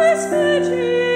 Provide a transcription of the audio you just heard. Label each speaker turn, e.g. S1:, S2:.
S1: Virgin.